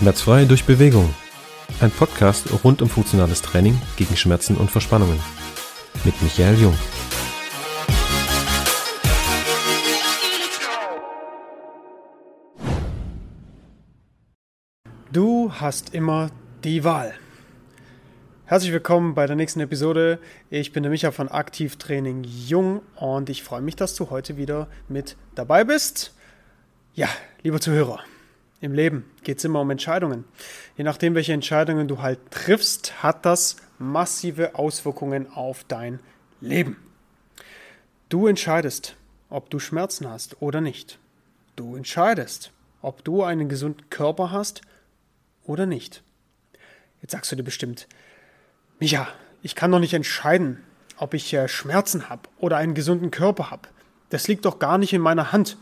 Schmerzfrei durch Bewegung. Ein Podcast rund um funktionales Training gegen Schmerzen und Verspannungen. Mit Michael Jung. Du hast immer die Wahl. Herzlich willkommen bei der nächsten Episode. Ich bin der Micha von Aktivtraining Jung und ich freue mich, dass du heute wieder mit dabei bist. Ja, lieber Zuhörer, im Leben geht es immer um Entscheidungen. Je nachdem, welche Entscheidungen du halt triffst, hat das massive Auswirkungen auf dein Leben. Du entscheidest, ob du Schmerzen hast oder nicht. Du entscheidest, ob du einen gesunden Körper hast oder nicht. Jetzt sagst du dir bestimmt, Micha, ich kann doch nicht entscheiden, ob ich äh, Schmerzen habe oder einen gesunden Körper habe. Das liegt doch gar nicht in meiner Hand.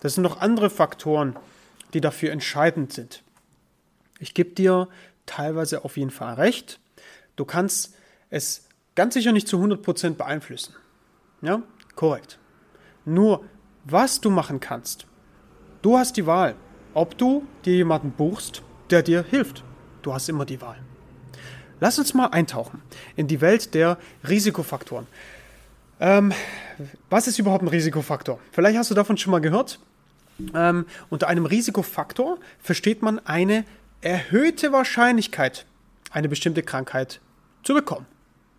Das sind noch andere Faktoren, die dafür entscheidend sind. Ich gebe dir teilweise auf jeden Fall recht. Du kannst es ganz sicher nicht zu 100% beeinflussen. Ja, korrekt. Nur, was du machen kannst, du hast die Wahl, ob du dir jemanden buchst, der dir hilft. Du hast immer die Wahl. Lass uns mal eintauchen in die Welt der Risikofaktoren. Ähm, was ist überhaupt ein Risikofaktor? Vielleicht hast du davon schon mal gehört. Ähm, unter einem Risikofaktor versteht man eine erhöhte Wahrscheinlichkeit, eine bestimmte Krankheit zu bekommen.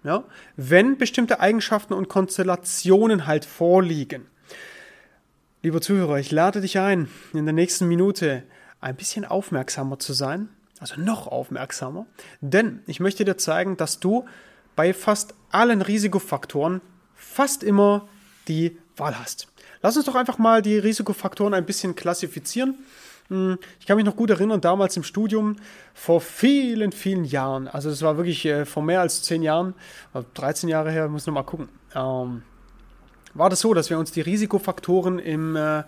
Ja? Wenn bestimmte Eigenschaften und Konstellationen halt vorliegen. Lieber Zuhörer, ich lade dich ein, in der nächsten Minute ein bisschen aufmerksamer zu sein, also noch aufmerksamer, denn ich möchte dir zeigen, dass du bei fast allen Risikofaktoren fast immer die Wahl hast. Lass uns doch einfach mal die Risikofaktoren ein bisschen klassifizieren. Hm, ich kann mich noch gut erinnern, damals im Studium, vor vielen, vielen Jahren, also es war wirklich äh, vor mehr als zehn Jahren, 13 Jahre her, muss noch mal gucken, ähm, war das so, dass wir uns die Risikofaktoren im, äh,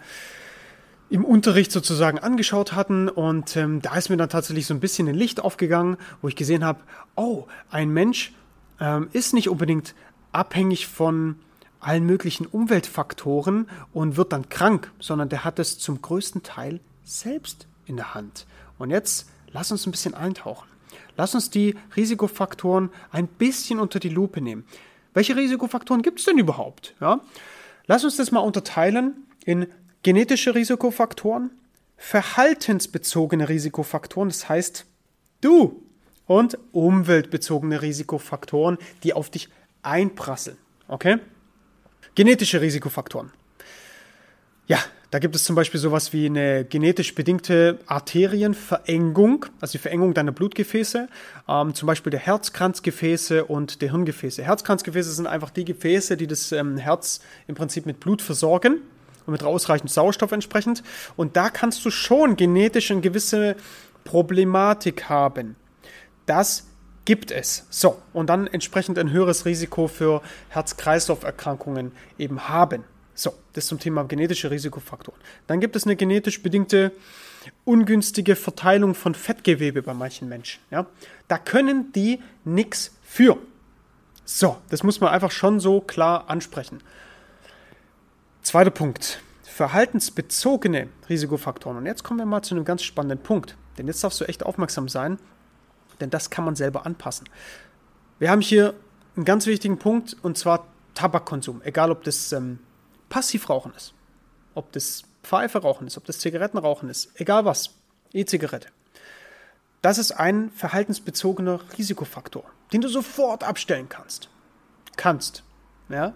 im Unterricht sozusagen angeschaut hatten und ähm, da ist mir dann tatsächlich so ein bisschen ein Licht aufgegangen, wo ich gesehen habe, oh, ein Mensch ähm, ist nicht unbedingt abhängig von allen möglichen Umweltfaktoren und wird dann krank, sondern der hat es zum größten Teil selbst in der Hand. Und jetzt lass uns ein bisschen eintauchen. Lass uns die Risikofaktoren ein bisschen unter die Lupe nehmen. Welche Risikofaktoren gibt es denn überhaupt? Ja? Lass uns das mal unterteilen in genetische Risikofaktoren, verhaltensbezogene Risikofaktoren, das heißt du, und umweltbezogene Risikofaktoren, die auf dich einprasseln. Okay? Genetische Risikofaktoren. Ja, da gibt es zum Beispiel sowas wie eine genetisch bedingte Arterienverengung, also die Verengung deiner Blutgefäße, ähm, zum Beispiel der Herzkranzgefäße und der Hirngefäße. Herzkranzgefäße sind einfach die Gefäße, die das ähm, Herz im Prinzip mit Blut versorgen und mit ausreichend Sauerstoff entsprechend. Und da kannst du schon genetisch eine gewisse Problematik haben. Das gibt es. So, und dann entsprechend ein höheres Risiko für Herz-Kreislauf-Erkrankungen eben haben. So, das zum Thema genetische Risikofaktoren. Dann gibt es eine genetisch bedingte ungünstige Verteilung von Fettgewebe bei manchen Menschen. Ja? Da können die nichts für. So, das muss man einfach schon so klar ansprechen. Zweiter Punkt. Verhaltensbezogene Risikofaktoren. Und jetzt kommen wir mal zu einem ganz spannenden Punkt. Denn jetzt darfst du echt aufmerksam sein, denn das kann man selber anpassen. Wir haben hier einen ganz wichtigen Punkt und zwar Tabakkonsum. Egal, ob das ähm, Passivrauchen ist, ob das Pfeife rauchen ist, ob das Zigarettenrauchen ist, egal was, E-Zigarette. Das ist ein verhaltensbezogener Risikofaktor, den du sofort abstellen kannst. Kannst. Ja?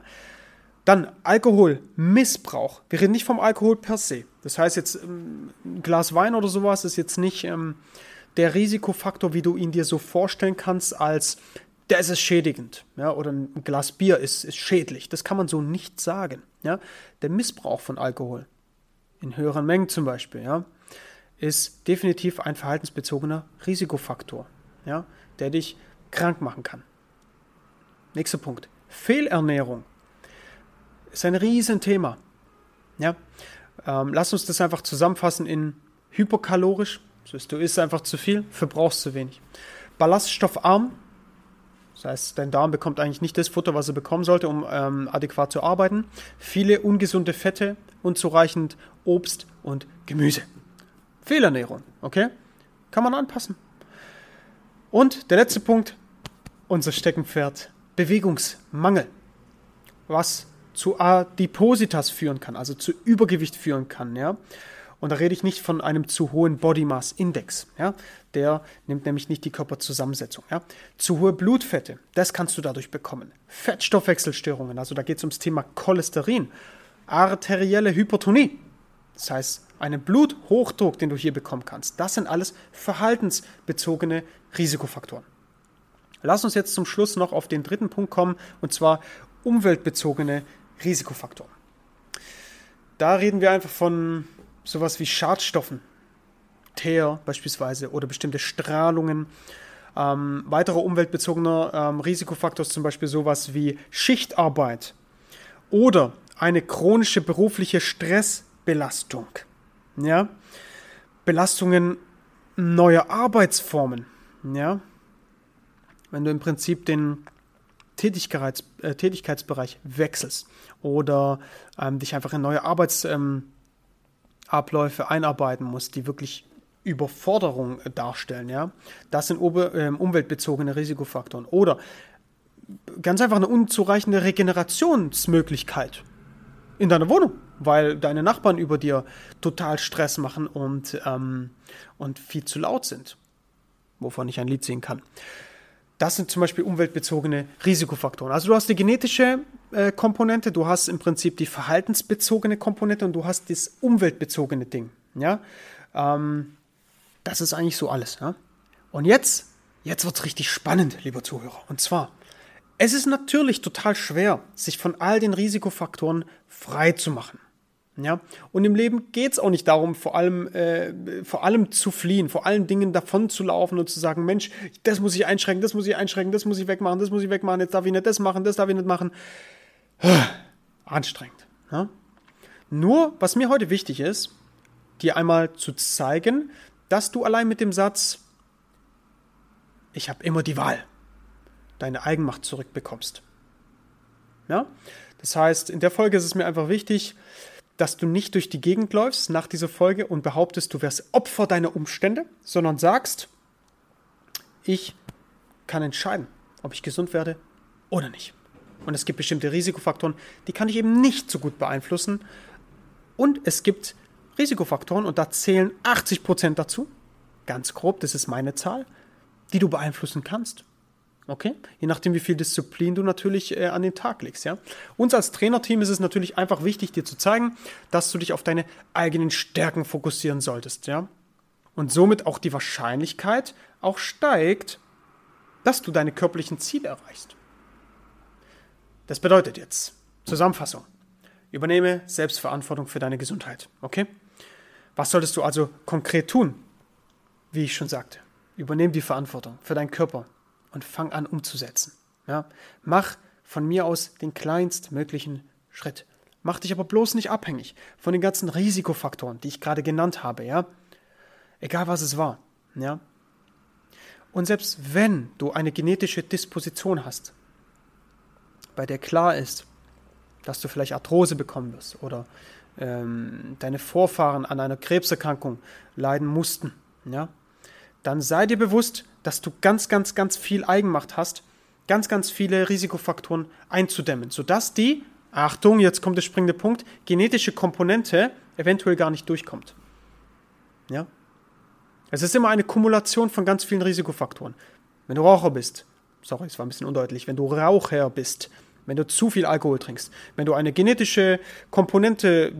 Dann Alkoholmissbrauch. Wir reden nicht vom Alkohol per se. Das heißt jetzt ähm, ein Glas Wein oder sowas ist jetzt nicht ähm, der Risikofaktor, wie du ihn dir so vorstellen kannst, als der ist schädigend. Ja, oder ein Glas Bier ist, ist schädlich. Das kann man so nicht sagen. Ja. Der Missbrauch von Alkohol, in höheren Mengen zum Beispiel, ja, ist definitiv ein verhaltensbezogener Risikofaktor, ja, der dich krank machen kann. Nächster Punkt. Fehlernährung ist ein Riesenthema. Ja. Ähm, lass uns das einfach zusammenfassen in hyperkalorisch. Du isst einfach zu viel, verbrauchst zu wenig. Ballaststoffarm das heißt, dein Darm bekommt eigentlich nicht das Futter, was er bekommen sollte, um ähm, adäquat zu arbeiten. Viele ungesunde Fette, unzureichend Obst und Gemüse. Fehlernährung, okay? Kann man anpassen. Und der letzte Punkt, unser Steckenpferd, Bewegungsmangel. Was zu Adipositas führen kann, also zu Übergewicht führen kann, ja. Und da rede ich nicht von einem zu hohen Body Mass Index, ja. Der nimmt nämlich nicht die Körperzusammensetzung, ja. Zu hohe Blutfette, das kannst du dadurch bekommen. Fettstoffwechselstörungen, also da geht es ums Thema Cholesterin. Arterielle Hypertonie, das heißt, einen Bluthochdruck, den du hier bekommen kannst. Das sind alles verhaltensbezogene Risikofaktoren. Lass uns jetzt zum Schluss noch auf den dritten Punkt kommen, und zwar umweltbezogene Risikofaktoren. Da reden wir einfach von sowas wie Schadstoffen, Teer beispielsweise oder bestimmte Strahlungen. Ähm, weiterer umweltbezogener ähm, Risikofaktor ist zum Beispiel sowas wie Schichtarbeit oder eine chronische berufliche Stressbelastung. Ja? Belastungen neuer Arbeitsformen. Ja? Wenn du im Prinzip den Tätigkeits, äh, Tätigkeitsbereich wechselst oder ähm, dich einfach in neue Arbeitsabläufe ähm, einarbeiten musst, die wirklich Überforderung darstellen. Ja? Das sind ober, äh, umweltbezogene Risikofaktoren. Oder ganz einfach eine unzureichende Regenerationsmöglichkeit in deiner Wohnung, weil deine Nachbarn über dir total Stress machen und, ähm, und viel zu laut sind, wovon ich ein Lied singen kann. Das sind zum Beispiel umweltbezogene Risikofaktoren. Also du hast die genetische äh, Komponente, du hast im Prinzip die verhaltensbezogene Komponente und du hast das umweltbezogene Ding. Ja? Ähm, das ist eigentlich so alles. Ja? Und jetzt, jetzt wird es richtig spannend, lieber Zuhörer. Und zwar, es ist natürlich total schwer, sich von all den Risikofaktoren frei zu machen. Ja? Und im Leben geht es auch nicht darum, vor allem, äh, vor allem zu fliehen, vor allen Dingen davon zu laufen und zu sagen, Mensch, das muss ich einschränken, das muss ich einschränken, das muss ich wegmachen, das muss ich wegmachen, jetzt darf ich nicht das machen, das darf ich nicht machen. Anstrengend. Ja? Nur, was mir heute wichtig ist, dir einmal zu zeigen, dass du allein mit dem Satz, ich habe immer die Wahl, deine Eigenmacht zurückbekommst. Ja? Das heißt, in der Folge ist es mir einfach wichtig, dass du nicht durch die Gegend läufst nach dieser Folge und behauptest, du wärst Opfer deiner Umstände, sondern sagst, ich kann entscheiden, ob ich gesund werde oder nicht. Und es gibt bestimmte Risikofaktoren, die kann ich eben nicht so gut beeinflussen. Und es gibt Risikofaktoren, und da zählen 80% dazu, ganz grob, das ist meine Zahl, die du beeinflussen kannst. Okay? Je nachdem, wie viel Disziplin du natürlich äh, an den Tag legst, ja. Uns als Trainerteam ist es natürlich einfach wichtig, dir zu zeigen, dass du dich auf deine eigenen Stärken fokussieren solltest, ja. Und somit auch die Wahrscheinlichkeit auch steigt, dass du deine körperlichen Ziele erreichst. Das bedeutet jetzt, Zusammenfassung, übernehme Selbstverantwortung für deine Gesundheit, okay? Was solltest du also konkret tun? Wie ich schon sagte, übernehme die Verantwortung für deinen Körper, und fang an umzusetzen. Ja? Mach von mir aus den kleinstmöglichen Schritt. Mach dich aber bloß nicht abhängig von den ganzen Risikofaktoren, die ich gerade genannt habe, ja? Egal was es war, ja? Und selbst wenn du eine genetische Disposition hast, bei der klar ist, dass du vielleicht Arthrose bekommen wirst oder ähm, deine Vorfahren an einer Krebserkrankung leiden mussten, ja, dann sei dir bewusst, dass du ganz, ganz, ganz viel Eigenmacht hast, ganz, ganz viele Risikofaktoren einzudämmen, sodass die, Achtung, jetzt kommt der springende Punkt, genetische Komponente eventuell gar nicht durchkommt. Ja? Es ist immer eine Kumulation von ganz vielen Risikofaktoren. Wenn du Raucher bist, sorry, es war ein bisschen undeutlich, wenn du Raucher bist, wenn du zu viel Alkohol trinkst, wenn du eine genetische Komponente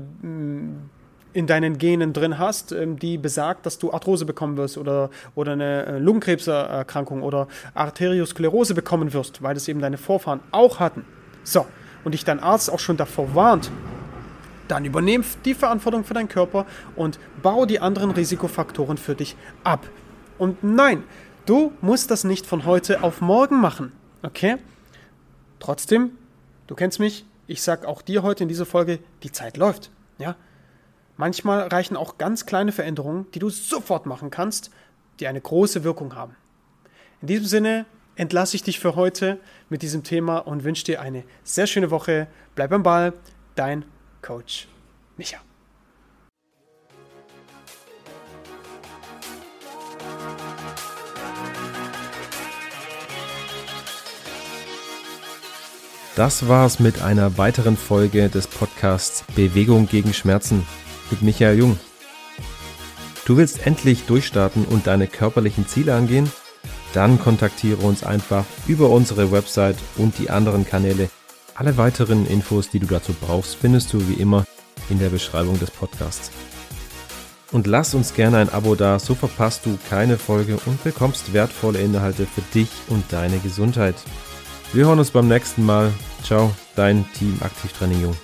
in deinen Genen drin hast, ähm, die besagt, dass du Arthrose bekommen wirst oder, oder eine äh, Lungenkrebserkrankung oder Arteriosklerose bekommen wirst, weil das eben deine Vorfahren auch hatten. So, und dich dein Arzt auch schon davor warnt, dann übernehm die Verantwortung für deinen Körper und bau die anderen Risikofaktoren für dich ab. Und nein, du musst das nicht von heute auf morgen machen, okay? Trotzdem, du kennst mich, ich sag auch dir heute in dieser Folge, die Zeit läuft, ja? Manchmal reichen auch ganz kleine Veränderungen, die du sofort machen kannst, die eine große Wirkung haben. In diesem Sinne entlasse ich dich für heute mit diesem Thema und wünsche dir eine sehr schöne Woche. Bleib am Ball, dein Coach Micha. Das war's mit einer weiteren Folge des Podcasts Bewegung gegen Schmerzen mit Michael Jung. Du willst endlich durchstarten und deine körperlichen Ziele angehen? Dann kontaktiere uns einfach über unsere Website und die anderen Kanäle. Alle weiteren Infos, die du dazu brauchst, findest du wie immer in der Beschreibung des Podcasts. Und lass uns gerne ein Abo da, so verpasst du keine Folge und bekommst wertvolle Inhalte für dich und deine Gesundheit. Wir hören uns beim nächsten Mal. Ciao, dein Team Aktivtraining Jung.